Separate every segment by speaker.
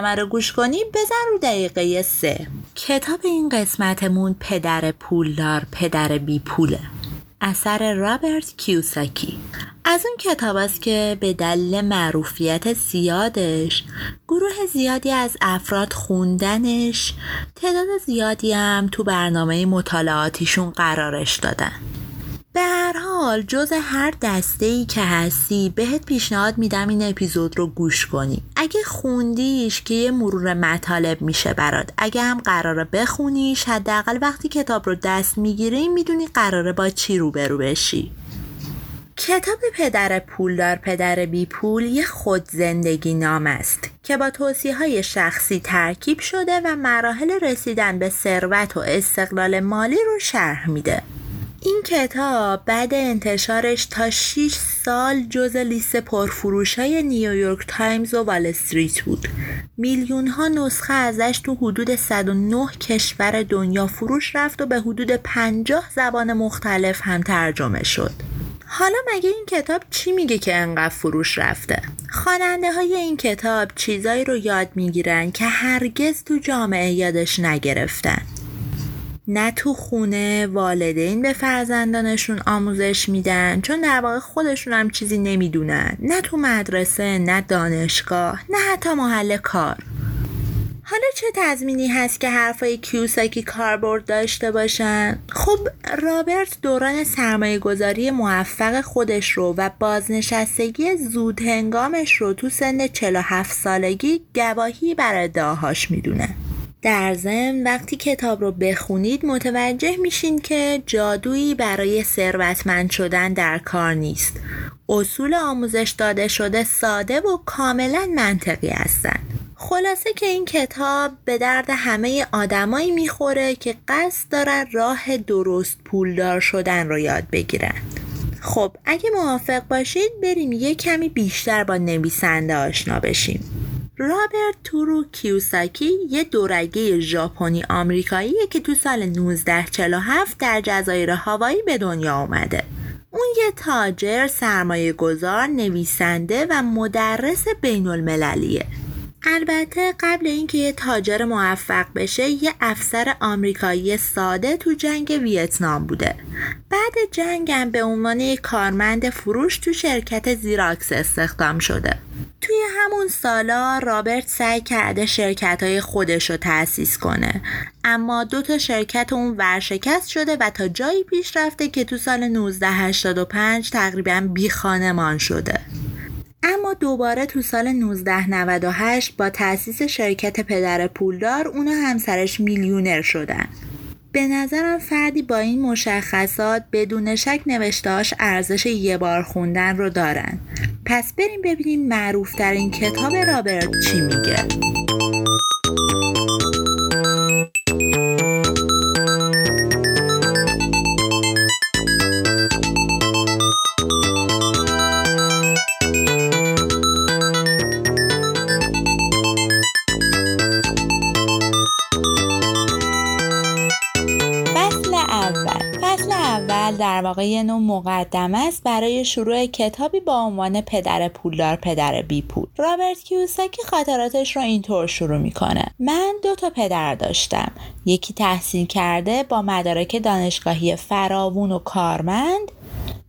Speaker 1: مقدمه رو گوش کنی بزن رو دقیقه سه. کتاب این قسمتمون پدر پولدار پدر بی پوله. اثر رابرت کیوساکی. از اون کتاب است که به دلیل معروفیت زیادش گروه زیادی از افراد خوندنش تعداد زیادی هم تو برنامه مطالعاتیشون قرارش دادن. به هر حال جز هر دسته ای که هستی بهت پیشنهاد میدم این اپیزود رو گوش کنی. اگه خوندیش که یه مرور مطالب میشه برات. اگه هم قراره بخونیش حداقل وقتی کتاب رو دست می‌گیری می‌دونی قراره با چی روبرو بشی. کتاب پدر پولدار پدر بی پول یه خود زندگی‌نامه است که با توصیه های شخصی ترکیب شده و مراحل رسیدن به ثروت و استقلال مالی رو شرح میده. این کتاب بعد انتشارش تا 6 سال جز لیست پرفروش های نیویورک تایمز و وال استریت بود. میلیون ها نسخه ازش تو حدود 109 کشور دنیا فروش رفت و به حدود 50 زبان مختلف هم ترجمه شد. حالا مگه این کتاب چی میگه که انقدر فروش رفته؟ خواننده های این کتاب چیزایی رو یاد می‌گیرن که هرگز تو جامعه یادش نگرفتن. نه تو خونه والدین به فرزندانشون آموزش میدن چون در واقع خودشون هم چیزی نمی‌دونن نه تو مدرسه نه دانشگاه نه حتی محل کار حالا چه تضمینی هست که حرفای کیوساکی کاربرد داشته باشن؟ خب رابرت دوران سرمایه گذاری موفق خودش رو و بازنشستگی زود هنگامش رو تو سن 47 سالگی گواهی بر ادعاهاش می‌دونه. در ضمن وقتی کتاب رو بخونید متوجه میشین که جادویی برای ثروتمند شدن در کار نیست. اصول آموزش داده شده ساده و کاملا منطقی هستند. خلاصه که این کتاب به درد همه آدمایی می‌خوره که قصد دارن راه درست پولدار شدن رو یاد بگیرن. خب اگه موافق باشید بریم یه کمی بیشتر با نویسنده آشنا بشیم. رابرت تورو کیوساکی یه دورگه ژاپنی آمریکاییه که تو سال 1947 در جزایر هاوایی به دنیا آمده. اون یه تاجر، سرمایه گذار، نویسنده و مدرس بین المللیه. البته قبل اینکه یه تاجر موفق بشه یه افسر آمریکایی ساده تو جنگ ویتنام بوده. بعد جنگم به عنوان یک کارمند فروش تو شرکت زیراکس استخدام شده. توی همون سالا رابرت سعی کرده شرکت های خودش رو تأسیس کنه. اما دو تا شرکت اون ورشکست شده و تا جایی پیش رفته که تو سال 1985 تقریبا بی خانمان شده. دوباره تو سال 1998 با تأسیس شرکت پدر پولدار اون و همسرش میلیونر شدن. به نظرم فردی با این مشخصات بدون شک نوشتهاش ارزش یه بار خوندن رو دارن. پس بریم ببینیم معروف ترین کتاب رابرت چی میگه. واقع یه نوع مقدمه است برای شروع کتابی با عنوان پدر پولدار پدر بی پول. رابرت کیوساکی خاطراتش رو اینطور شروع می‌کنه. من دو تا پدر داشتم. یکی تحصیل کرده با مدارک دانشگاهی فراوون و کارمند.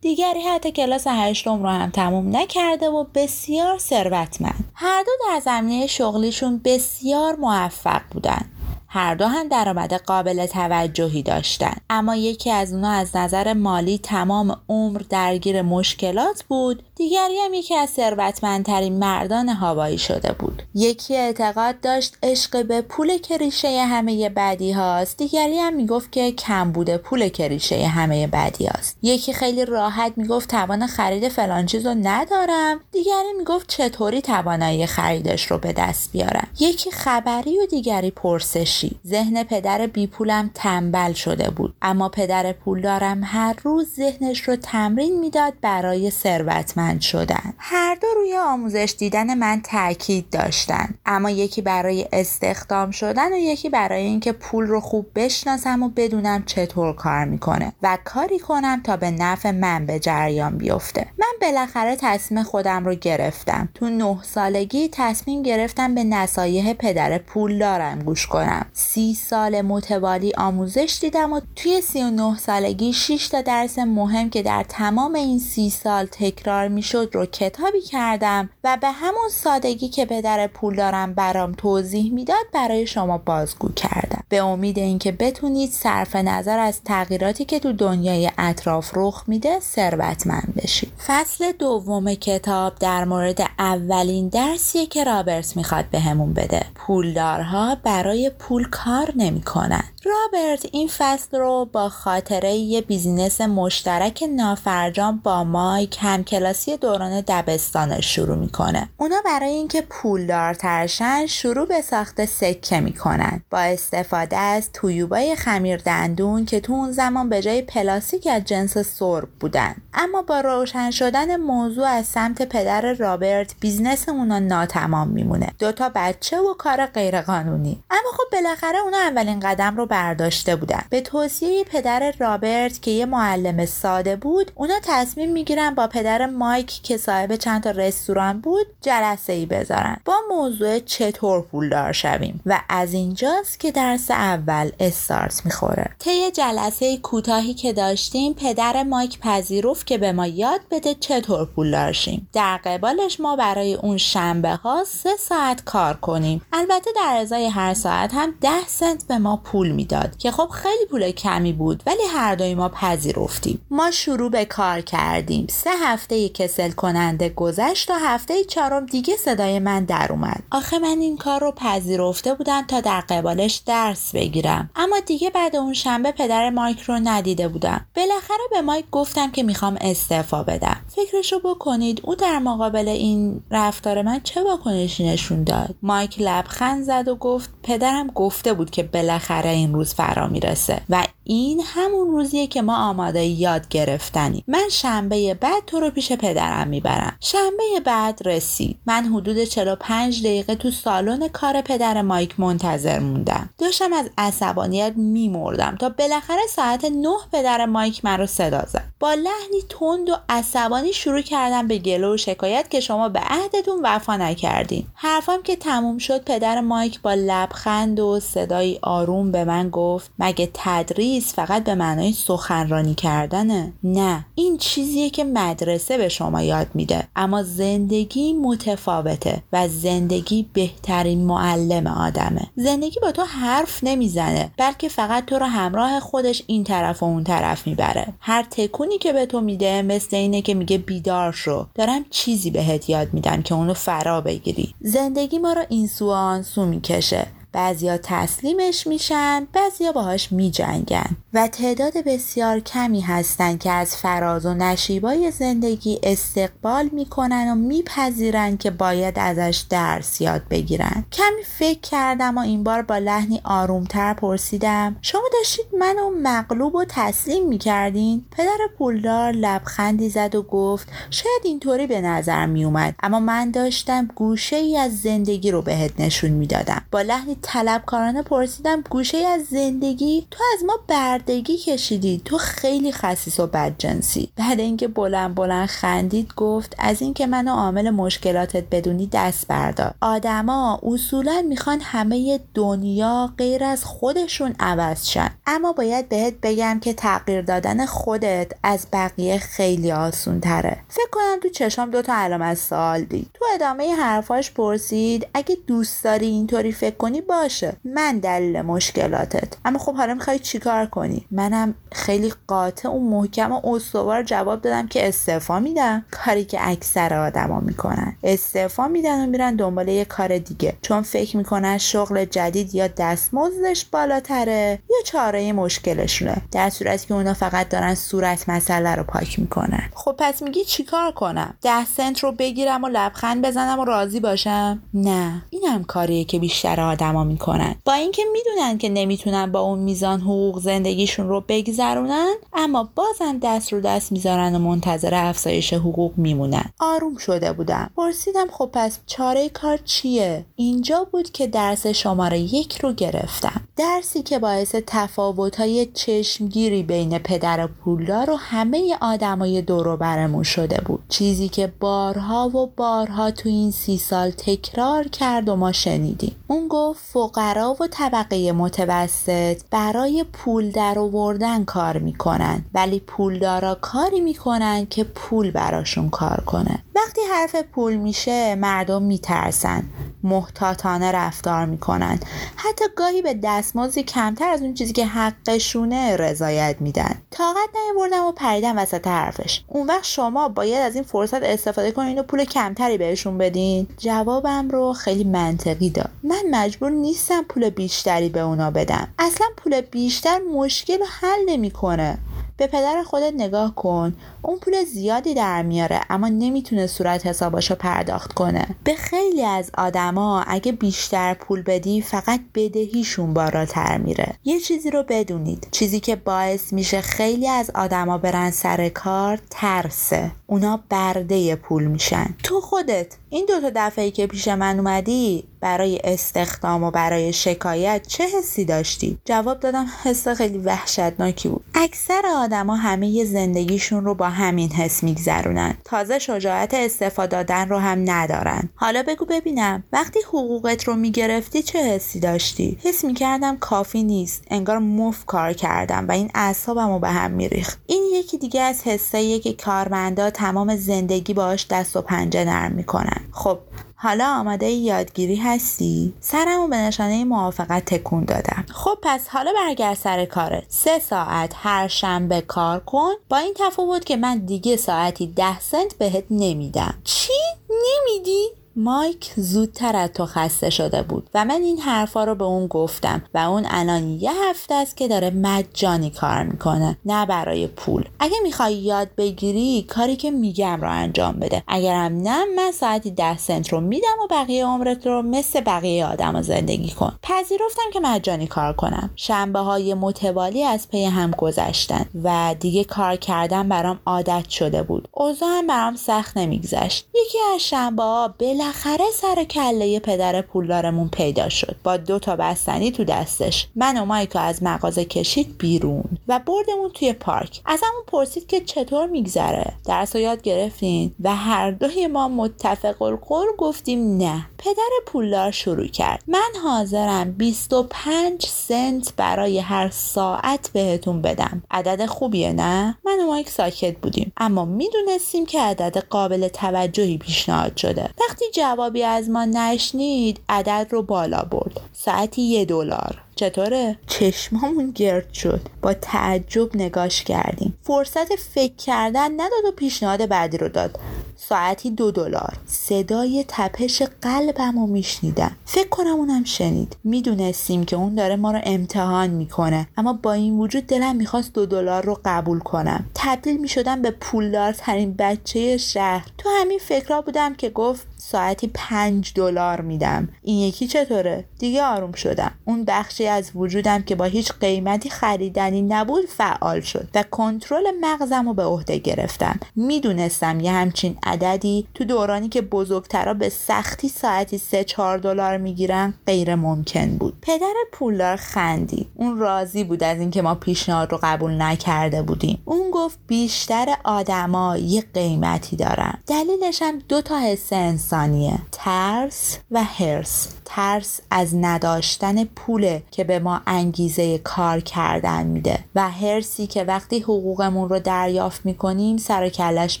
Speaker 1: دیگری حتی کلاس هشتم رو هم تموم نکرده و بسیار ثروتمند. هر دو در زمینه شغلیشون بسیار موفق بودن. هر دو هم درآمد قابل توجهی داشتن. اما یکی از اونا از نظر مالی تمام عمر درگیر مشکلات بود دیگری هم یکی از ثروتمندترین مردان هوایی شده بود. یکی اعتقاد داشت عشق به پول که ریشه همه بدی هاست دیگری هم می‌گفت که کم بوده پول که ریشه همه بدی هاست. یکی خیلی راحت می‌گفت توان خرید فلان چیز رو ندارم دیگری می‌گفت چطوری توانایی خریدش رو به دست بیارم. یکی خبری و دیگری پرسش نشی ذهن پدر بیپولم تنبل شده بود. اما پدر پولدارم هر روز ذهنش رو تمرین می‌داد برای ثروتمند شدن. هر دو روی آموزش دیدن من تاکید داشتن. اما یکی برای استخدام شدن و یکی برای اینکه پول رو خوب بشناسم و بدونم چطور کار می‌کنه و کاری کنم تا به نفع من به جریان بیفته. من بالاخره تصمیم خودم رو گرفتم. تو نه سالگی تصمیم گرفتم به نصایح پدر پولدارم گوش کنم. سی سال متوالی آموزش دیدم و توی سی و نه سالگی 6 تا درس مهم که در تمام این سی سال تکرار می‌شد رو کتابی کردم و به همون سادگی که پدر پولدارم برام توضیح می‌داد برای شما بازگو کردم. به امید اینکه بتونید صرف نظر از تغییراتی که تو دنیای اطراف رخ میده ثروتمند بشید. فصل دوم کتاب در مورد اولین درسیه که رابرت می‌خواد بهمون بده. پولدارها برای پول کار نمی‌کنن. رابرت این فصل رو با خاطره یه business مشترک نافرجام با مایک همکلاسی دوران دبستانش شروع می‌کنه. اونا برای اینکه پولدارتر شن شروع به ساخت سکه می‌کنن. با استفاده از تیوبای خمیر دندون که تو اون زمان به جای پلاستیک از جنس سرب بودن. اما با روشن شدن موضوع از سمت پدر رابرت business اونا ناتمام میمونه. دوتا بچه و کار غیرقانونی. اما خب بالاخره اونا اولین قدم رو برداشته بودن. به توصیه پدر رابرت که یه معلم ساده بود اونا تصمیم می‌گیرن با پدر مایک که صاحب چند تا رستوران بود جلسه ای بذارن. با موضوع چطور پولدار شویم؟ و از اینجاست که اول استارت می‌خوره. طی جلسه کوتاهی که داشتیم پدر مایک پذیرفت که به ما یاد بده چطور پولدار شیم در قبالش ما برای اون شنبه ها سه ساعت کار کنیم. البته در ازای هر ساعت هم ده سنت به ما پول می‌داد که خب خیلی پول کمی بود ولی هر دوی ما پذیرفتیم. ما شروع به کار کردیم. سه هفته کسل کننده گذشت تا هفته چهارم دیگه صدای من در اومد. آخه من این کار رو پذیرفته بودم تا در قبالش درس بگیرم. اما دیگه بعد اون شنبه پدر مایک رو ندیده بودم. بالاخره به مایک گفتم که می‌خوام استعفا بدم. فکرشو بکنید او در مقابل این رفتار من چه واکنشی نشون داد؟ مایک لبخند زد و گفت پدرم گفته بود که بالاخره این روز فرا می‌رسه و این همون روزیه که ما آماده یاد گرفتنی من شنبه بعد تو رو پیش پدرم می‌برم. شنبه بعد رسید. من حدود 45 دقیقه تو سالن کار پدر مایک منتظر موندم. داشتم از عصبانیت میمردم تا بالاخره ساعت 9 پدر مایک من رو صدا زد. با لحنی تند و عصبانی شروع کردم به گلو و شکایت که شما به عهدتون وفا نکردین. حرفم که تموم شد پدر مایک با لبخند و صدای آروم به من گفت مگه تدریس فقط به معنای سخنرانی کردنه. نه این چیزیه که مدرسه به شما یاد میده. اما زندگی متفاوته و زندگی بهترین معلم آدمه. زندگی با تو حرف نمی‌زنه بلکه فقط تو رو همراه خودش این طرف و اون طرف می‌بره. هر تکونی که به تو میده مثل اینه که میگه بیدار شو. دارم چیزی بهت یاد میدم که اونو فرا بگیری. زندگی ما رو این سو آن سو می‌کشه. بعضیا تسلیمش میشن بعضیا باهاش میجنگن. و تعداد بسیار کمی هستن که از فراز و نشیبای زندگی استقبال می‌کنن و میپذیرن که باید ازش درس یاد بگیرن. کمی فکر کردم و این بار با لحنی آرومتر پرسیدم شما داشتید منو مغلوب و تسلیم می‌کردین؟ پدر پولدار لبخندی زد و گفت شاید اینطوری به نظر میومد اما من داشتم گوشه ای از زندگی رو بهت نشون می‌دادم. با لحنی طلبکارانه پرسیدم گوشه از زندگی؟ تو از ما بردگی کشیدی تو خیلی خصیص و بدجنسی. بعد اینکه بلند بلند خندید گفت از اینکه منو عامل مشکلاتت بدونی دست بردار. آدما اصولا می‌خوان همه دنیا غیر از خودشون عوض شن. اما باید بهت بگم که تغییر دادن خودت از بقیه خیلی آسون تره فکر کنم تو چشم دوتا علامت سوال دید تو ادامه حرفاش پرسید اگه دوست داری اینطوری فکر کنی باشه. من دلیل مشکلاتت. اما خب حالا می‌خوای چیکار کنی؟ منم خیلی قاطع و محکم و استوار جواب دادم که استعفا میدم. کاری که اکثر آدما می‌کنن. استعفا میدن و میرن دنبال یه کار دیگه. چون فکر می‌کنن شغل جدید یا دستمزدش بالاتره یا چاره مشکلشونه. در صورتی که اونا فقط دارن صورت مسئله رو پاک می‌کنن. خب پس میگی چیکار کنم؟ ده سنت رو بگیرم و لبخند بزنم و راضی باشم؟ نه. اینم کاریه که بیشتر آدما می‌کنن. با اینکه می‌دونن که نمی‌تونن با اون میزان حقوق زندگیشون رو بگذرونن اما بازم دست رو دست می‌ذارن و منتظر افزایش حقوق میمونن. آروم شده بودم. پرسیدم خب پس چاره کار چیه؟ اینجا بود که درس شماره یک رو گرفتم. درسی که باعث تفاوتهای چشمگیری بین پدر پولدار و همه آدمای دور برمون شده بود. چیزی که بارها و بارها تو این سی سال تکرار کرد و ما شنیدیم. اون گفت فقرا و طبقه متوسط برای پول در آوردن کار می‌کنن. ولی پولدارا کاری می‌کنن که پول براشون کار کنه. وقتی حرف پول میشه مردم میترسن. محتاطانه رفتار می‌کنن. حتی گاهی به دستمزدی کمتر از اون چیزی که حقشونه رضایت میدن. طاقت نیاوردم و پریدم وسط حرفش. اون وقت شما باید از این فرصت استفاده کنین و پول کمتری بهشون بدین. جوابم رو خیلی منطقی داد. من مجبور نیستم پول بیشتری به اونا بدم. اصلا پول بیشتر مشکل رو حل نمی‌کنه. به پدر خودت نگاه کن. اون پول زیادی در میاره اما نمی‌تونه صورت حساباشو پرداخت کنه. به خیلی از آدما اگه بیشتر پول بدی فقط بدهیشون بالاتر میره. یه چیزی رو بدونید. چیزی که باعث میشه خیلی از آدما برن سر کار ترسه. اونا برده پول میشن. تو خودت این دوتا دفعه که پیش من اومدی برای استخدام و برای شکایت چه حسی داشتی؟ جواب دادم حس خیلی وحشتناکی بود. اکثر آدما همه زندگیشون رو با همین حس میگذرونن. تازه شجاعت استفاده دادن رو هم ندارن. حالا بگو ببینم وقتی حقوقت رو می‌گرفتی چه حسی داشتی؟ حس می‌کردم کافی نیست. انگار مف کار کردم و این اعصابم رو به هم میریخت. این یکی دیگه از حساییه که کارمندا تمام زندگی باش دست و پنجه نرم می‌کنن. خب حالا آماده یادگیری هستی؟ سرمو به نشانه موافقت تکون دادم خب پس حالا برگرد سر کارت سه ساعت هر شنبه کار کن با این تفاوت که من دیگه ساعتی ده سنت بهت نمیدم چی؟ نمیدی؟ مایک زودتر از تو خسته شده بود و من این حرفا رو به اون گفتم و اون الان یه هفته است که داره مجانی کار می‌کنه نه برای پول. اگه می‌خوای یاد بگیری کاری که میگم رو انجام بده. اگرم نه من ساعتی ده سنت رو میدم و بقیه عمرت رو مثل بقیه آدم زندگی کن. پذیرفتم که مجانی کار کنم. شنبه های متوالی از پی هم گذشتن و دیگه کار کردن برام عادت شده بود. اوضاع هم برام سخت نمیگذشت. یکی از شنبه ها بالاخره سر کله پدر پولدارمون پیدا شد. با دو تا بستنی تو دستش. من و مایکو از مغازه کشید بیرون. و بردمون توی پارک. از همون پرسید که چطور میگذره. درس یاد گرفتین؟ و هر دوی ما متفق القول گفتیم نه. پدر پولدار شروع کرد. من حاضرم 25 سنت برای هر ساعت بهتون بدم. عدد خوبیه نه؟ من و مایک ساکت بودیم. اما می‌دونستیم که عدد قابل توجهی پیشنهاد شده. وقتی جوابی از ما نشنید عدد رو بالا برد. ساعتی یه دلار. چطوره؟ چشمامون گرد شد. با تعجب نگاش کردیم. فرصت فکر کردن نداد و پیشنهاد بعدی رو داد. ساعتی دو دلار. صدای تپش قلبم رو میشنیدم. فکر کنم اونم شنید. می‌دونستیم که اون داره ما رو امتحان می‌کنه. اما با این وجود دلم می‌خواست دو دلار رو قبول کنم. تبدیل می‌شدم به پولدارترین بچه شهر. تو همین فکرها بودم که گفت ساعتی پنج دلار میدم. این یکی چطوره؟ دیگه آروم شدم. اون بخشی از وجودم که با هیچ قیمتی خریدنی نبود فعال شد و کنترل مغزم رو به عهده گرفتم. می‌دونستم یه همچین عددی تو دورانی که بزرگترا به سختی ساعتی سه چهار دلار می‌گیرن غیر ممکن بود. پدر پولدار خندید. اون راضی بود از اینکه ما پیشنهاد رو قبول نکرده بودیم. اون گفت بیشتر آدما یه قیمتی دارن. دلیلش هم دو تا حس انسانیه ترس و هرس ترس از نداشتن پوله که به ما انگیزه کار کردن میده و هرسی که وقتی حقوقمون رو دریافت می‌کنیم سر کلش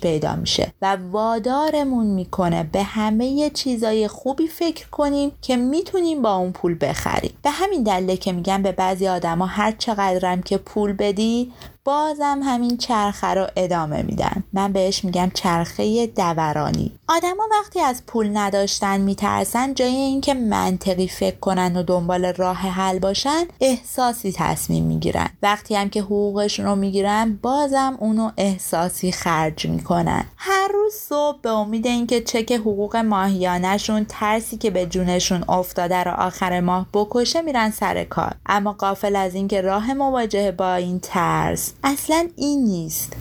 Speaker 1: پیدا میشه و وادارمون می‌کنه به همه چیزای خوبی فکر کنیم که می‌تونیم با اون پول بخریم. به همین دلیله که میگن به بعضی آدما هر چقدرم که پول بدی بازم همین چرخه رو ادامه میدن. من بهش میگم چرخه دورانی. آدما وقتی از پول نداشتن میترسن جای اینکه منطقی فکر کنن و دنبال راه حل باشن احساسی تصمیم می‌گیرن. وقتی هم که حقوقشون رو می‌گیرن بازم اونو احساسی خرج می‌کنن. هر روز صبح به امید اینکه چک حقوق ماهیانهشون ترسی که به جونشون افتاده رو آخر ماه بکشه میرن سر کار. اما قافل از اینکه راه مواجهه با این ترس اصلا این نیست.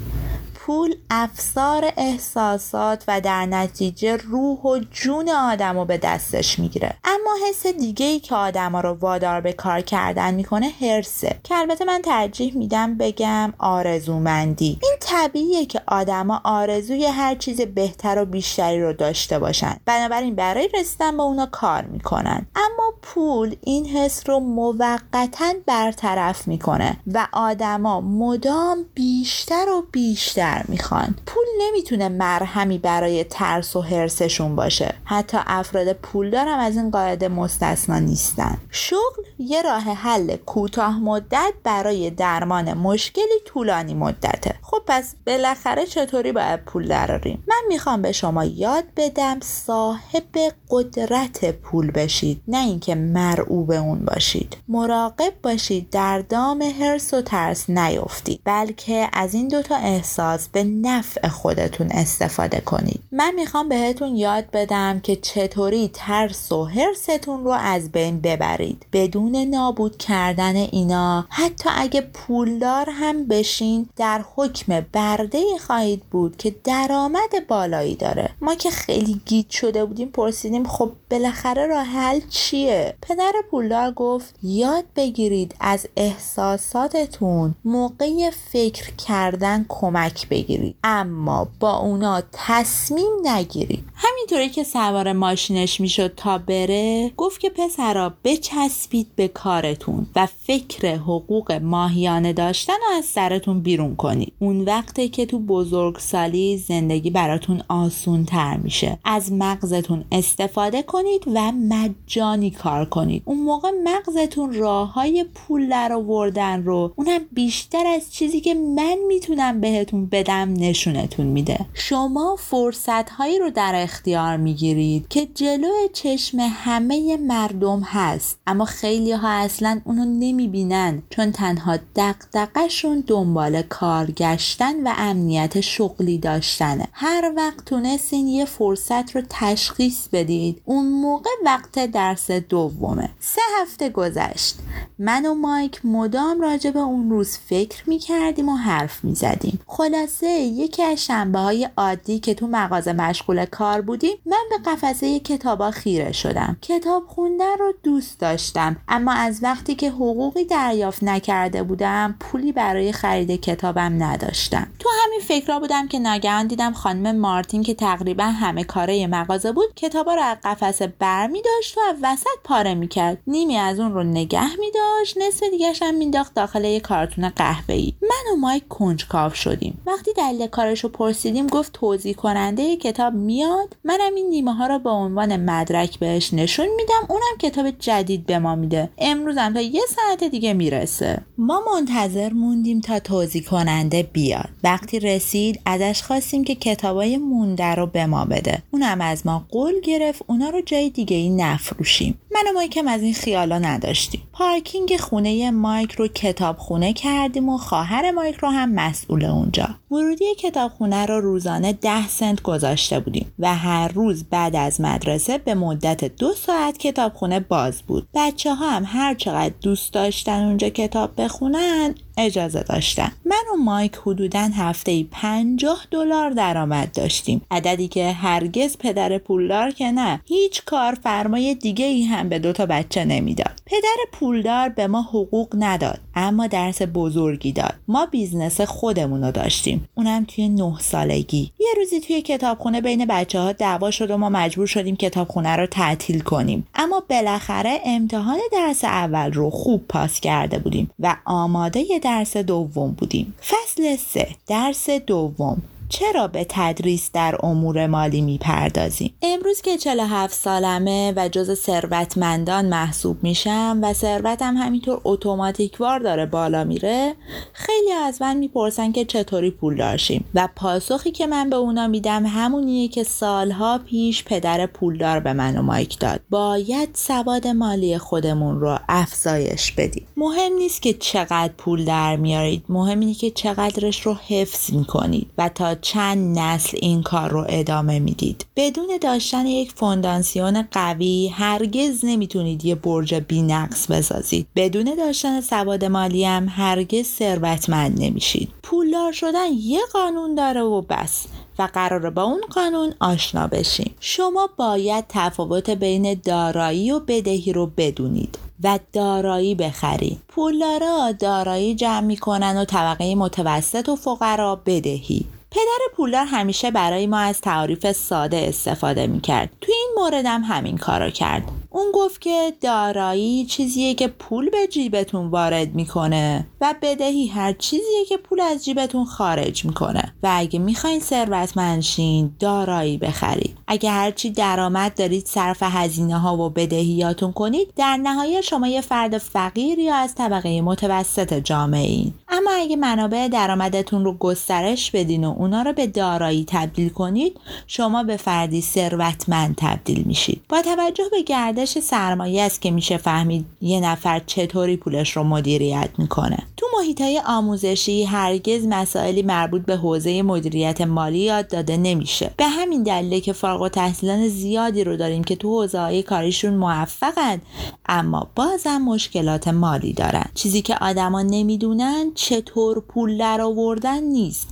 Speaker 1: پول افسار احساسات و در نتیجه روح و جون آدم رو به دستش می‌گیره. اما حس دیگه ای که آدم رو وادار به کار کردن می‌کنه هرسه که البته من ترجیح میدم بگم آرزومندی. این طبیعیه که آدما آرزوی هر چیز بهتر و بیشتری رو داشته باشن. بنابراین برای رسیدن به اونا کار می‌کنن. اما پول این حس رو موقتا برطرف می‌کنه و آدما مدام بیشتر و بیشتر می‌خوان. پول نمی‌تونه مرهمی برای ترس و حرسشون باشه. حتی افراد پولدار هم از این قاعده مستثنا نیستن. شغل یه راه حل کوتاه مدت برای درمان مشکلی طولانی مدته. خب پس بالاخره چطوری باید پول دراریم؟ من می‌خوام به شما یاد بدم صاحب قدرت پول بشید نه اینکه مرعوب اون باشید. مراقب باشید در دام حرس و ترس نیفتید بلکه از این دوتا احساس به نفع خودتون استفاده کنید. من می‌خوام بهتون یاد بدم که چطوری ترس و حرستون رو از بین ببرید. بدون نابود کردن اینا. حتی اگه پولدار هم بشین در حکم برده خواهید بود که درآمد بالایی داره. ما که خیلی گیت شده بودیم پرسیدیم خب بالاخره راه حل چیه؟ پدر پولدار گفت یاد بگیرید از احساساتتون موقع فکر کردن کمک بگیرید. اما با اونا تصمیم نگیرید. همینطوری که سوار ماشینش می‌شد تا بره گفت که پسرا بچسبید به کارتون و فکر حقوق ماهیانه داشتن و از سرتون بیرون کنید. اون وقته که تو بزرگسالی زندگی براتون آسون تر میشه. از مغزتون استفاده کنید و مجانی کار کنید. اون موقع مغزتون راه های پول در آوردن رو اونم بیشتر از چیزی که من می‌تونم بهتون بدم نشونتون میده. شما فرصت هایی رو در اختیار می‌گیرید. که جلو چشم همه مردم هست. اما خیلی ها اصلا اونو نمی‌بینن چون تنها دقدقشون دنبال کار گشتن و امنیت شغلی داشتنه. هر وقت تونستین یه فرصت رو تشخیص بدید اون موقع وقت درس دومه. سه هفته گذشت. من و مایک مدام راجع به اون روز فکر می‌کردیم و حرف می‌زدیم. خلاصه یکی از شنبه های عادی که تو مغازه مشغول کار بودیم من به قفسه کتابا خیره شدم. کتاب خوندن رو دوست داشتم اما از وقتی که حقوقی دریافت نکرده بودم پولی برای خرید کتابم نداشتم. تو همین فکرها بودم که ناگهان دیدم خانم مارتین که تقریبا همه کاره مغازه بود کتابا رو از قفسه بر می داشت و وسط پاره می‌کرد. نیمی از اون رو نگه می نصف دیگهش هم مینداخت داخل یه کارتون قهوه‌ای. من و مایک کنجکاو شدیم. وقتی دلیل کارش رو پرسیدیم گفت توضیح کننده کتاب میاد. منم این نیمه ها رو به عنوان مدرک بهش نشون میدم. اونم کتاب جدید به ما میده. امروزم تا یه ساعت دیگه می‌رسه. ما منتظر موندیم تا توضیح کننده بیاد. وقتی رسید ازش خواستیم که کتابای مونده رو به ما بده. اونم از ما قول گرفت. اونا رو جای دیگه ای نفروشیم. من و مایکم از این خیالا نداشتیم. پارکینگ خونه مایک رو کتاب خونه کردیم و خواهر مایک رو هم مسئول اونجا. ورودی کتابخونه رو روزانه ده سنت گذاشته بودیم و هر روز بعد از مدرسه به مدت دو ساعت کتابخونه باز بود. بچه ها هم هر چقدر دوست داشتن اونجا کتاب بخونن اجازه داشتن. من و مایک حدودا هفته ای 50 دلار درآمد داشتیم. عددی که هرگز پدر پولدار که نه هیچ کارفرمای دیگه ای هم به دوتا بچه نمی‌داد. پدر پولدار به ما حقوق نداد اما درس بزرگی داد. ما business خودمون رو داشتیم. اونم توی نه سالگی. یه روزی توی کتابخونه بین بچه ها دعوا شد و ما مجبور شدیم کتابخونه رو تعطیل کنیم. اما بالاخره امتحان درس اول رو خوب پاس کرده بودیم و آماده درس دوم بودیم. فصل سه درس دوم. چرا به تدریس در امور مالی می‌پردازیم؟ امروز که 47 سالمه و جز ثروتمندان محسوب میشم و ثروتم همینطور اتوماتیکوار داره بالا میره خیلی از من می‌پرسن که چطوری پول داشتیم و پاسخی که من به اونا میدم همونیه که سالها پیش پدر پولدار به من و مایک داد. باید سواد مالی خودمون رو افزایش بدیم. مهم نیست که چقدر پول در میارید مهم اینه که چقدرش رو حفظ می‌کنید و تا چند نسل این کار رو ادامه می‌دید. بدون داشتن یک فونداسیون قوی هرگز نمی‌تونید یه برج بینقص بسازید. بدون داشتن سواد مالی هم هرگز ثروتمند نمیشید. پولدار شدن یه قانون داره و بس و قرار با اون قانون آشنا بشیم. شما باید تفاوت بین دارایی و بدهی رو بدونید و دارایی بخرید. پولدارا دارایی جمع می‌کنن و طبقه متوسط و فقرا بدهی. پدر پولدار همیشه برای ما از تعاریف ساده استفاده می‌کرد. تو این موردم همین کارو کرد. اون گفت که دارایی چیزیه که پول به جیبتون وارد می‌کنه و بدهی هر چیزیه که پول از جیبتون خارج می‌کنه. و اگه می‌خواین ثروتمند شین دارایی بخرید. اگه هرچی درآمد دارید صرف هزینه ها و بدهیاتون کنید در نهایت شما یه فرد فقیر یا از طبقه متوسط جامعه این اما اگه منابع درآمدتون رو گسترش بدین و اونا رو به دارایی تبدیل کنید شما به فردی ثروتمند تبدیل میشید. با توجه به گردش سرمایه است که میشه فهمید یه نفر چطوری پولش رو مدیریت می‌کنه. تو محیط های آموزشی هرگز مسائلی مربوط به حوزه مدیریت مالی یاد داده نمیشه. به همین دلیله که فارغ التحصیلان زیادی رو داریم که تو حوزه کاریشون موفقن اما بازم مشکلات مالی دارن. چیزی که آدما نمی‌دونن چطور پول در آوردن نیست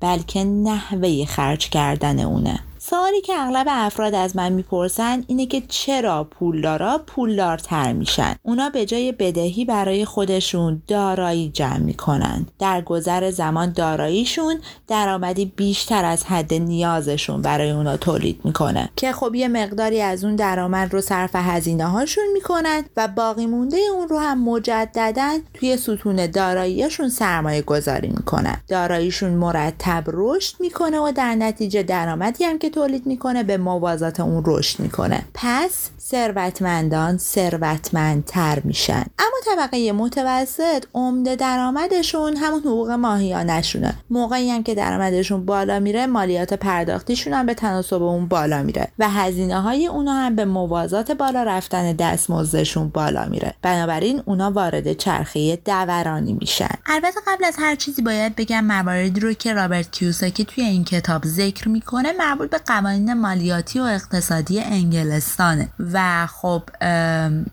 Speaker 1: بلکه نحوه خرج کردن اونه. سوالی که اغلب افراد از من می‌پرسن اینه که چرا پولدارا پولدارتر میشن؟ اونا به جای بدهی برای خودشون دارایی جمع می‌کنن. در گذر زمان داراییشون درآمدی بیشتر از حد نیازشون برای اونا تولید می‌کنه. که خب یه مقداری از اون درآمد رو صرف هزینه هاشون می‌کنن و باقی مونده اون رو هم مجددا توی ستون داراییشون سرمایه گذاری می‌کنن. داراییشون مرتب رشد می‌کنه و در نتیجه درآمدی هم که تولید می‌کنه به موازات اون رشد می‌کنه. پس ثروتمندان ثروتمندتر میشن. اما طبقه متوسط عمده درآمدشون همون حقوق ماهیانشونه موقعی هم که درآمدشون بالا میره مالیات پرداختیشون هم به تناسب اون بالا میره. و هزینه های اونا هم به موازات بالا رفتن دستمزدشون بالا میره. بنابراین اونا وارد چرخه دورانی میشن. البته قبل از هر چیزی باید بگم مواردی رو که رابرت کیوساکی توی این کتاب ذکر می‌کنه مربوط به قوانین مالیاتی و اقتصادی انگلستانه. و خب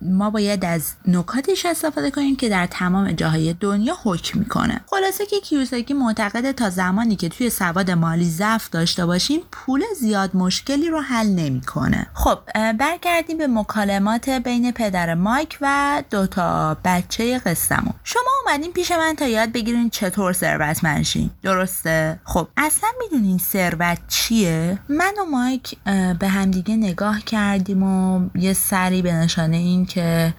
Speaker 1: ما باید از نکاتش استفاده کنیم که در تمام جاهای دنیا حکم می‌کنه. خلاصه که کیوساکی معتقده تا زمانی که توی سواد مالی ضعف داشته باشیم پول زیاد مشکلی رو حل نمی‌کنه. خب برگردیم به مکالمات بین پدر مایک و دوتا بچه قصهمون. شما اومدین پیش من تا یاد بگیرین چطور ثروتمند شین درسته؟ خب اصلا می‌دونین ثروت چیه؟ من و مایک به همدیگه نگاه کردیم و یه سری به نشانه این که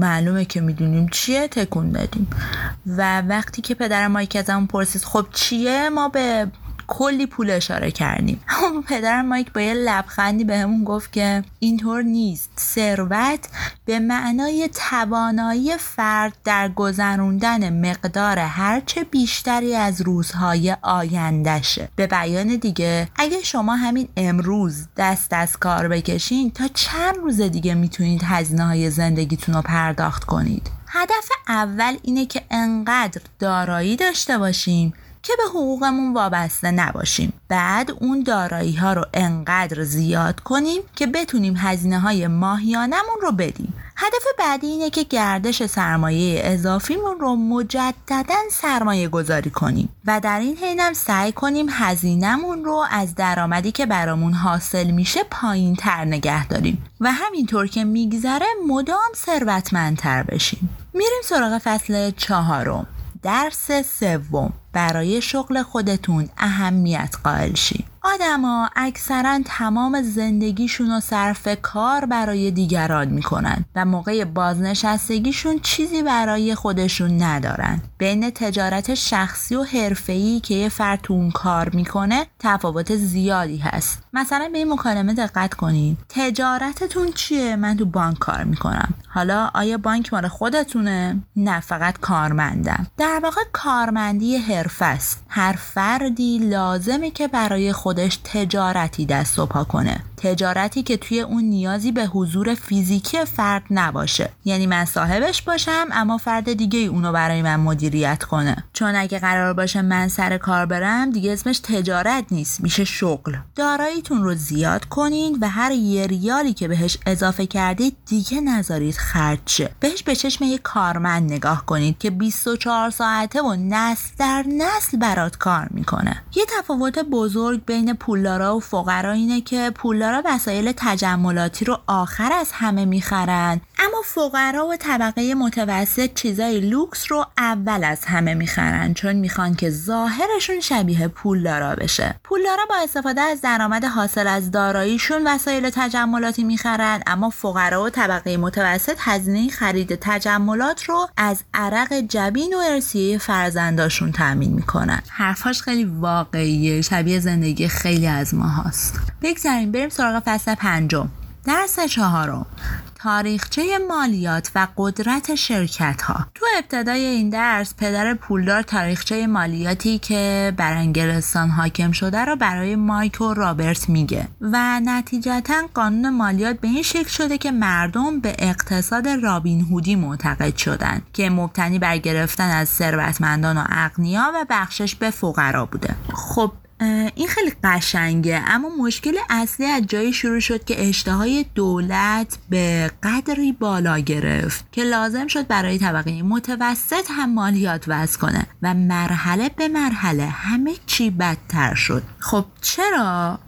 Speaker 1: معلومه که می‌دونیم چیه تکون دادیم. و وقتی که پدر مایک ازمون پرسید خب چیه؟ ما به کلی پول اشاره کردیم. پدر مایک با یه لبخندی بهمون گفت که اینطور نیست. ثروت به معنای توانایی فرد در گذروندن مقدار هرچه بیشتری از روزهای آیندهشه. به بیان دیگه اگه شما همین امروز دست از کار بکشین تا چند روز دیگه می‌تونید هزینه های زندگیتون رو پرداخت کنید؟ هدف اول اینه که انقدر دارایی داشته باشیم که به حقوقمون وابسته نباشیم. بعد اون دارایی ها رو انقدر زیاد کنیم که بتونیم هزینه های ماهیانمون رو بدیم. هدف بعدی اینه که گردش سرمایه اضافیمون رو مجددا سرمایه گذاری کنیم و در این حینم سعی کنیم هزینهمون رو از درآمدی که برامون حاصل میشه پایین تر نگه داریم و همینطور که میگذره مدام ثروتمندتر بشیم. میریم سراغ فصل چهارم. درس سوم. برای شغل خودتون اهمیت قائل شید آدما اکثرا تمام زندگیشون رو صرف کار برای دیگران می‌کنن و موقع بازنشستگیشون چیزی برای خودشون ندارن. بین تجارت شخصی و حرفه‌ای که یه فرد اون کار می‌کنه تفاوت زیادی هست. مثلا به این مکالمه دقت کنین. تجارتتون چیه؟ من تو بانک کار می‌کنم. حالا آیا بانک مال خودتونه؟ نه فقط کارمندم. در واقع کارمندی حرفه است هر فردی لازمه که برای خودش تجارتی دست و پا کنه. تجارتی که توی اون نیازی به حضور فیزیکی فرد نباشه. یعنی من صاحبش باشم اما فرد دیگه اونو برای من مدیریت کنه. چون اگه قرار باشه من سر کار برم دیگه اسمش تجارت نیست میشه شغل. داراییتون رو زیاد کنین و هر یه ریالی که بهش اضافه کردید دیگه نذارید خرج شه. بهش به چشم یه کارمند نگاه کنید که 24 ساعته و نسل در نسل برات کار می‌کنه. یه تفاوت بزرگ بین پولدارا و فقرا اینه که پولدارا وسایل تجملاتی رو آخر از همه می‌خرن. اما فقرا و طبقه متوسط چیزای لوکس رو اول از همه می‌خرن چون می‌خوان که ظاهرشون شبیه پولدارا بشه. پولدارا با استفاده از درآمد حاصل از داراییشون وسایل تجملاتی می‌خرن اما فقرا و طبقه متوسط هزینه خرید تجملات رو از عرق جبین و ارسیه فرزنداشون تامین می‌کنن. حرفاش خیلی واقعیه شبیه زندگی خیلی از ما هست بگذاریم بریم سراغ فصل پنجم. درس چهارم. تاریخچه مالیات و قدرت شرکت ها تو ابتدای این درس پدر پولدار تاریخچه مالیاتی که بر انگلستان حاکم شده رو برای مایک و رابرت میگه و نتیجتا قانون مالیات به این شکل شده که مردم به اقتصاد رابین هودی معتقد شدن که مبتنی بر گرفتن از ثروتمندان و اغنیا و بخشش به فقرا بوده. خب این خیلی قشنگه. اما مشکل اصلی از جایی شروع شد که اشتهای دولت به قدری بالا گرفت که لازم شد برای طبقه متوسط هم مالیات وضع کنه و مرحله به مرحله همه چی بدتر شد. خب چرا؟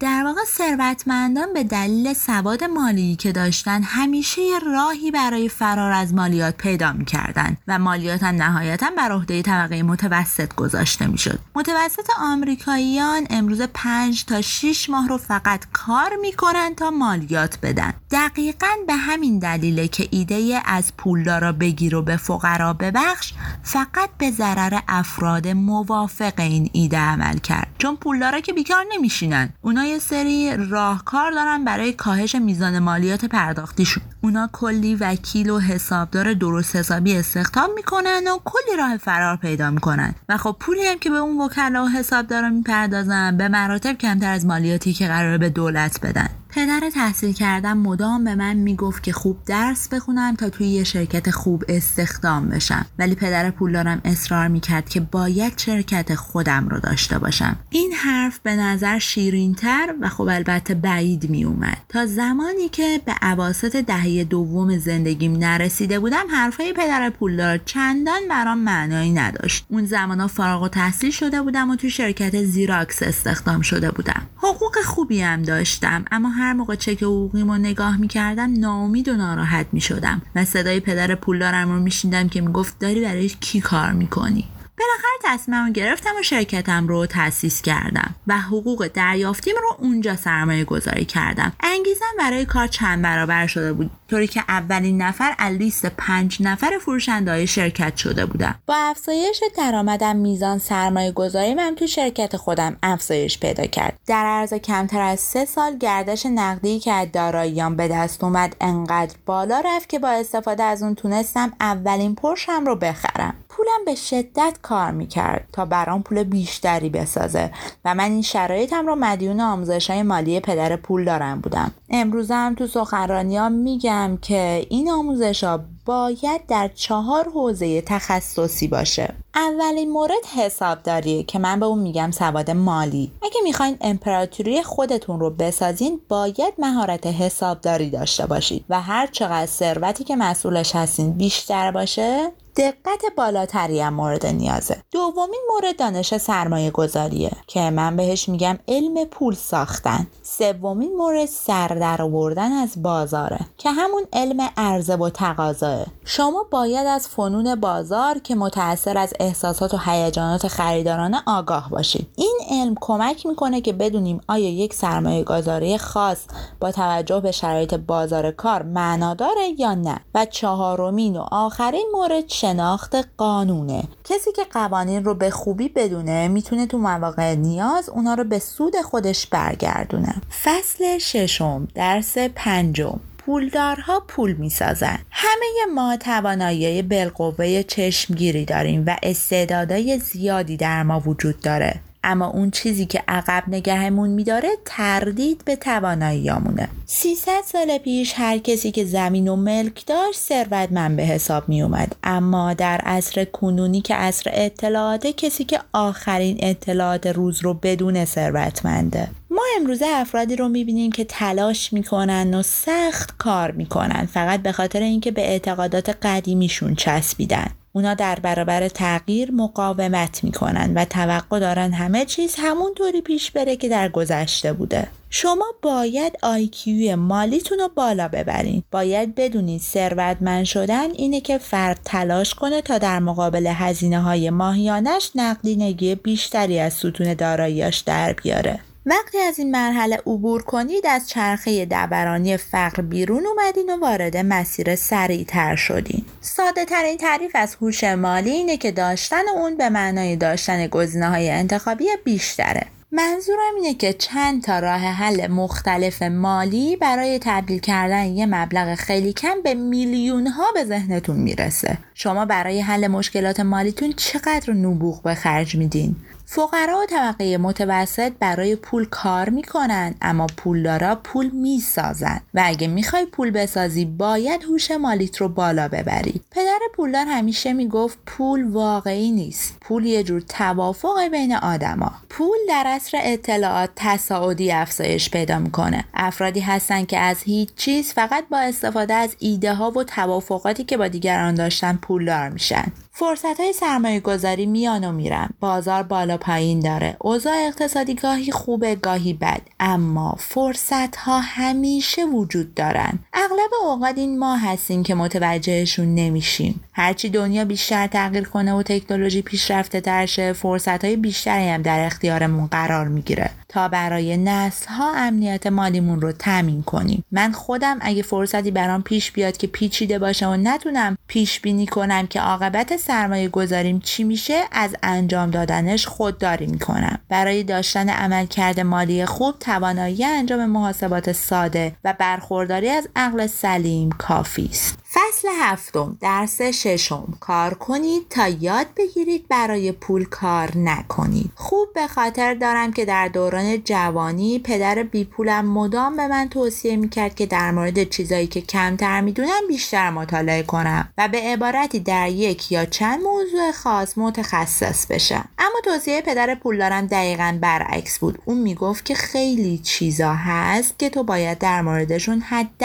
Speaker 1: در واقع ثروتمندان به دلیل سواد مالی که داشتن همیشه راهی برای فرار از مالیات پیدا می‌کردن و مالیات هم نهایتا بر عهده طبقه متوسط گذاشته می‌شد. متوسط آمریکاییان امروز 5 تا 6 ماه رو فقط کار می‌کنن تا مالیات بدن. دقیقا به همین دلیله که ایده از پولدارا بگیر و به فقرا ببخش فقط به ضرر افراد موافق این ایده عمل کرد. چون پولدارا که بیکار نمیشینن. اونا یه سری راهکار دارن برای کاهش میزان مالیات پرداختیشون اونا کلی وکیل و حسابدار درست حسابی استخدام می‌کنن و کلی راه فرار پیدا می‌کنن. و خب پولی هم که به اون وکلا و حسابدارا می‌پردازن به مراتب کمتر از مالیاتی که قراره به دولت بدن. پدر تحصیل کردم مدام به من می‌گفت که خوب درس بخونم تا توی یه شرکت خوب استخدام بشم. ولی پدر پولدارم اصرار می‌کرد که باید شرکت خودم رو داشته باشم. این حرف به نظر شیرینتر و خب البته بعید میومد تا زمانی که به عواست دهه دوم زندگیم نرسیده بودم حرفهای پدر پولدار چندان برام معنایی نداشت. اون زمانا فارغ و تحصیل شده بودم و تو شرکت زیراکس استخدام شده بودم. حقوق خوبی هم داشتم اما هر موقع چک حقوقیمو نگاه می‌کردم ناامید و ناراحت می‌شدم. و صدای پدر پولدارم رو میشیندم که می‌گفت داری برای کی کار می‌کنی؟ بالاخره تصمیمم گرفتم و شرکتم رو تأسیس کردم و حقوق دریافتیم رو اونجا سرمایه گذاری کردم. انگیزم برای کار چند برابر شده بود طوری که اولین نفر از لیست پنج نفر فروشنده شرکت شده بودم. با افزایش درآمدم میزان سرمایه گذاری من تو شرکت خودم افزایش پیدا کرد. در عرض کمتر از سه سال گردش نقدی که از داراییام به دست اومد انقدر بالا رفت که با استفاده از اون تونستم اولین پرشم رو بخرم. پولم به شدت کار می‌کرد تا برام پول بیشتری بسازه و من این شرایطم رو مدیون آموزش های مالی پدر پول دارم بودم. امروزم تو سخنرانی میگم که این آموزش ها باید در چهار حوزه تخصصی باشه. اولین مورد حسابداریه که من به اون میگم سواد مالی. اگه می‌خواین امپراتوری خودتون رو بسازین باید مهارت حسابداری داشته باشید و هر چقدر ثروتی که مسئولش هستین بیشتر باشه دقت بالاتری هم مورد نیازه. دومین مورد دانش سرمایه گذاریه که من بهش میگم علم پول ساختن. سومین مورد سر در آوردن از بازاره که همون علم عرضه و تقاضاه. شما باید از فنون بازار که متأثر از احساسات و هیجانات خریدارانه آگاه باشید این علم کمک می‌کنه که بدونیم آیا یک سرمایه گذاری خاص با توجه به شرایط بازار کار معنا داره یا نه. و چهارمین و آخرین مورد شناخت قانونه. کسی که قوانین رو به خوبی بدونه می‌تونه تو مواقع نیاز اونا رو به سود خودش برگردونه. فصل ششم درس پنجم. پولدارها پول می‌سازن. همه ما توانایی بالقوه چشمگیری داریم و استعدادهای زیادی در ما وجود داره. اما اون چیزی که عقب نگهمون میداره تردید به تواناییامونه 300 سال پیش هر کسی که زمین و ملک داشت ثروتمند به حساب می اومد اما در عصر کنونی که عصر اطلاعاته کسی که آخرین اطلاعات روز رو بدون ثروتمنده. ما امروزه افرادی رو می‌بینیم که تلاش می‌کنن و سخت کار می‌کنن. فقط به خاطر اینکه به اعتقادات قدیمیشون چسبیدن. اونا در برابر تغییر مقاومت می‌کنن و توقع دارن همه چیز همونطوری پیش بره که در گذشته بوده. شما باید آیکیوی مالیتون رو بالا ببرین. باید بدونید ثروتمند شدن اینه که فرد تلاش کنه تا در مقابل هزینه های ماهیانش نقدینگی بیشتری از ستون داراییاش در بیاره. وقتی از این مرحله عبور کنید از چرخه دبرانی فقر بیرون اومدین و وارد مسیر سریعتر شدین. ساده ترین تعریف از هوش مالی اینه که داشتن اون به معنای داشتن گزینه های انتخابی بیشتره. منظورم اینه که چند تا راه حل مختلف مالی برای تبدیل کردن یه مبلغ خیلی کم به میلیون ها به ذهنتون می‌رسه. شما برای حل مشکلات مالیتون چقدر نبوغ به خرج میدین؟ فقرا و طبقه متوسط برای پول کار می‌کنن اما پولدارا پول می‌سازن. و اگه می‌خوای پول بسازی باید هوش مالیت رو بالا ببری. پدر پولدار همیشه می‌گفت پول واقعی نیست. پول یه جور توافق بین آدما. پول در اصر اطلاعات تصاعدی افزایش پیدا می‌کنه. افرادی هستن که از هیچ چیز فقط با استفاده از ایده ها و توافقاتی که با دیگران داشتن پولدار میشن. فرصت های سرمایه گذاری میان و میرن. بازار بالا پایین داره. اوضاع اقتصادی گاهی خوبه گاهی بد. اما فرصت ها همیشه وجود دارن. اغلب اوقات این ما هستیم که متوجهشون نمیشیم. هرچی دنیا بیشتر تغییر کنه و تکنولوژی پیشرفته تر شه فرصت های بیشتری هم در اختیارمون قرار می‌گیره. تا برای نسل ها امنیت مالیمون رو تامین کنیم. من خودم اگه فرصتی برام پیش بیاد که پیچیده باشه و نتونم پیش بینی کنم که عاقبت سرمایه گذاریم چی میشه از انجام دادنش خودداری می‌کنم. برای داشتن عملکرد مالی خوب توانایی انجام محاسبات ساده و برخورداری از عقل سلیم کافی است. فصل هفتم درس ششم. کار کنید تا یاد بگیرید برای پول کار نکنید. خوب به خاطر دارم که در دوران جوانی پدر بی پولم مدام به من توصیه می‌کرد که در مورد چیزایی که کمتر می‌دونم بیشتر مطالعه کنم و به عبارتی در یک یا چند موضوع خاص متخصص بشم. اما توصیه پدر پولدارم دقیقا برعکس بود. اون می‌گفت که خیلی چیزا هست که تو باید در موردشون حد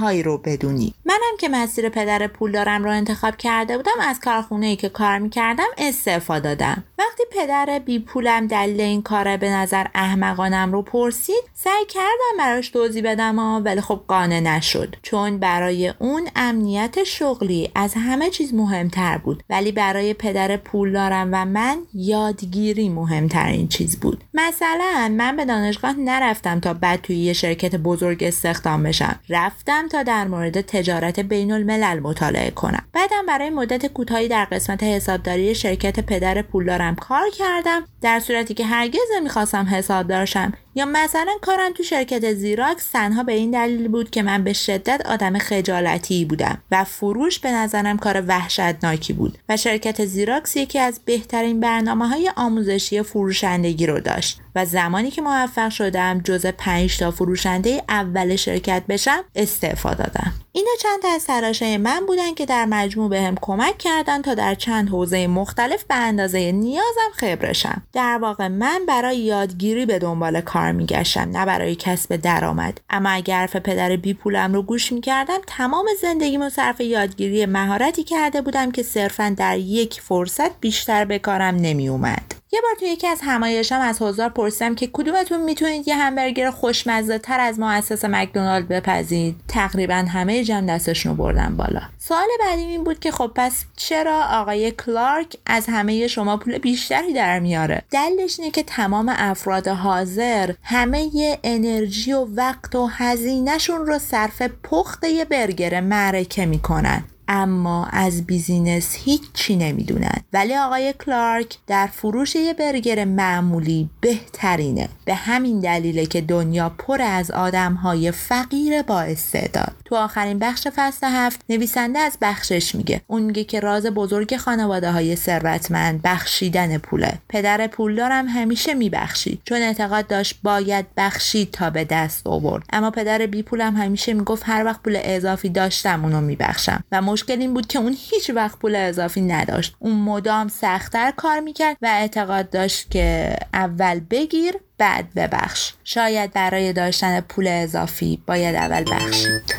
Speaker 1: هایی رو بدونی. منم که مسیر پدر پولدارم رو انتخاب کرده بودم از کارخونه ای که کار می‌کردم استعفا دادم. وقتی پدر بی پولم دلیل این کار به نظر احمقانم رو پرسید سعی کردم براش توضیح بدم ولی خب قانع نشد. چون برای اون امنیت شغلی از همه چیز مهمتر بود ولی برای پدر پولدارم و من یادگیری مهمترین چیز بود. مثلا من به دانشگاه نرفتم تا بعد توی یه شرکت بزرگ استخدام بشم. رفتم تا در مورد تجارت بین الملل مطالعه کنم. بعدم برای مدت کوتاهی در قسمت حسابداری شرکت پدر پولدارم کار کردم در صورتی که هرگز نمی‌خواستم حسابدار شم. یا مثلا کارم تو شرکت زیراکس تنها به این دلیل بود که من به شدت آدم خجالتی بودم و فروش به نظرم کار وحشتناکی بود و شرکت زیراکس یکی از بهترین برنامه های آموزشی فروشندگی رو داشت و زمانی که موفق شدم جز پنج تا فروشنده اول شرکت بشم استعفا دادم. اینا چند تا از تلاشهای من بودن که در مجموع به کمک کردن تا در چند حوزه مختلف به اندازه نیازم خبرشم. در واقع من برای یادگیری به دنبال کار میگشتم نه برای کسب درآمد. اما اگر حرف پدر بی پولم رو گوش می‌کردم تمام زندگیمو صرف یادگیری مهارتی کرده بودم که صرفا در یک فرصت بیشتر به کارم نمیومد یه بار تو یکی از همایشام از حضار پرسیدم که کدومتون می‌تونید یه همبرگر خوشمزه تر از مؤسس مکدونالد بپزید؟ تقریبا همه جمع دستشون بردن بالا. سوال بعدی این بود که خب پس چرا آقای کلارک از همه شما پول بیشتری در میاره؟ دلش اینه که تمام افراد حاضر همه انرژی و وقت و هزینهشون رو صرف پخت یه برگر معرکه می‌کنن. اما از business هیچی نمی‌دونن. ولی آقای کلارک در فروش یه برگر معمولی بهترینه. به همین دلیله که دنیا پر از آدم های فقیر با استعداده. تو آخرین بخش فصل هفت نویسنده از بخشش میگه. اون میگه که راز بزرگ خانواده های ثروتمند بخشیدن پوله. پدر پولدارم همیشه میبخشید چون اعتقاد داشت باید بخشید تا به دست آورد. اما پدر بی پولم همیشه می‌گفت هر وقت پول اضافی داشتم اونو میبخشم. و مشکل این بود که اون هیچ وقت پول اضافی نداشت. اون مدام سختتر کار می‌کرد و اعتقاد داشت که اول بگیر بعد ببخش. شاید برای داشتن پول اضافی باید اول بخشید.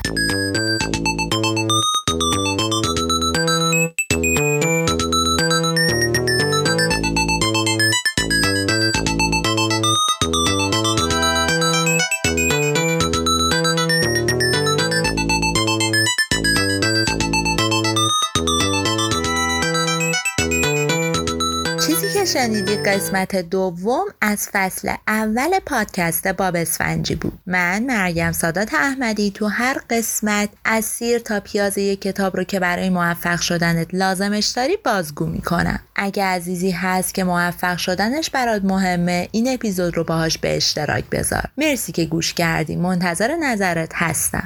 Speaker 1: شنیدی قسمت دوم از فصل اول پادکست باب اسفنجی بود. من مریم سادات احمدی تو هر قسمت از سیر تا پیاز یک کتاب رو که برای موفق شدنت لازمش داری بازگو می‌کنم. اگه عزیزی هست که موفق شدنش برات مهمه این اپیزود رو باهاش به اشتراک بذار. مرسی که گوش کردی. منتظر نظرت هستم.